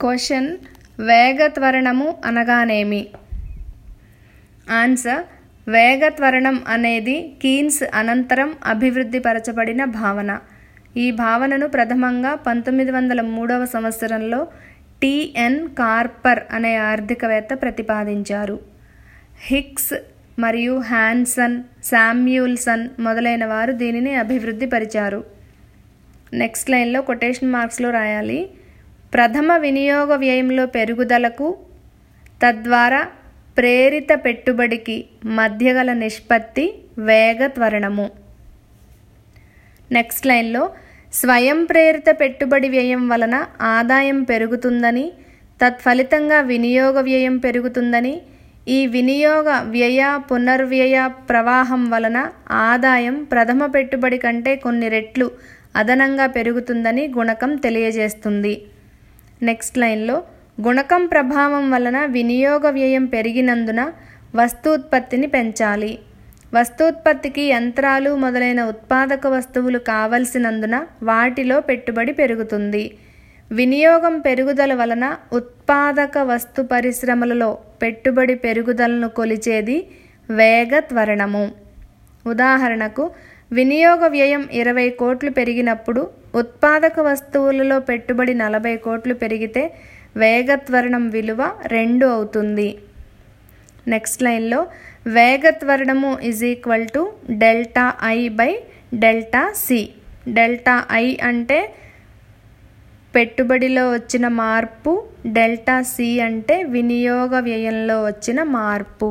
Question వేగత్వరణము అనగానేమి? Answer వేగత్వరణం అనేది Keynes అనంతరం అభివృద్ధిపరచబడిన భావన. ఈ భావనను ప్రథమంగా పంతొమ్మిది వందల మూడవ సంవత్సరంలో టిఎన్ కార్పర్ అనే ఆర్థికవేత్త ప్రతిపాదించారు. హిక్స్ మరియు హ్యాన్సన్ శామ్యూల్సన్ మొదలైన వారు దీనిని అభివృద్ధి పరిచారు నెక్స్ట్ లైన్లో కొటేషన్ మార్క్స్లో రాయాలి. ప్రథమ వినియోగ వ్యయంలో పెరుగుదలకు తద్వారా ప్రేరిత పెట్టుబడికి మధ్యగల నిష్పత్తి వేగ త్వరణము. నెక్స్ట్ లైన్లో స్వయం ప్రేరిత పెట్టుబడి వ్యయం వలన ఆదాయం పెరుగుతుందని తత్ఫలితంగా వినియోగ వ్యయం పెరుగుతుందని ఈ వినియోగ వ్యయ పునర్వ్యయ ప్రవాహం వలన ఆదాయం ప్రథమ పెట్టుబడి కంటే కొన్ని రెట్లు అదనంగా పెరుగుతుందని గుణకం తెలియజేస్తుంది. నెక్స్ట్ లైన్లో గుణకం ప్రభావం వలన వినియోగ వ్యయం పెరిగినందున వస్తూత్పత్తిని పెంచాలి. వస్తూత్పత్తికి యంత్రాలు మొదలైన ఉత్పాదక వస్తువులు కావలసినందున వాటిలో పెట్టుబడి పెరుగుతుంది. వినియోగం పెరుగుదల వలన ఉత్పాదక వస్తు పరిశ్రమలలో పెట్టుబడి పెరుగుదలను కొలిచేది వేగ త్వరణము. ఉదాహరణకు వినియోగ వ్యయం ఇరవై కోట్లు పెరిగినప్పుడు ఉత్పాదక వస్తువులలో పెట్టుబడి నలభై కోట్లు పెరిగితే వేగత్వరణం విలువ రెండు అవుతుంది. నెక్స్ట్ లైన్లో వేగత్వరణము is equal to delta I by delta C delta I అంటే పెట్టుబడిలో వచ్చిన మార్పు డెల్టా సి అంటే వినియోగ వ్యయంలో వచ్చిన మార్పు.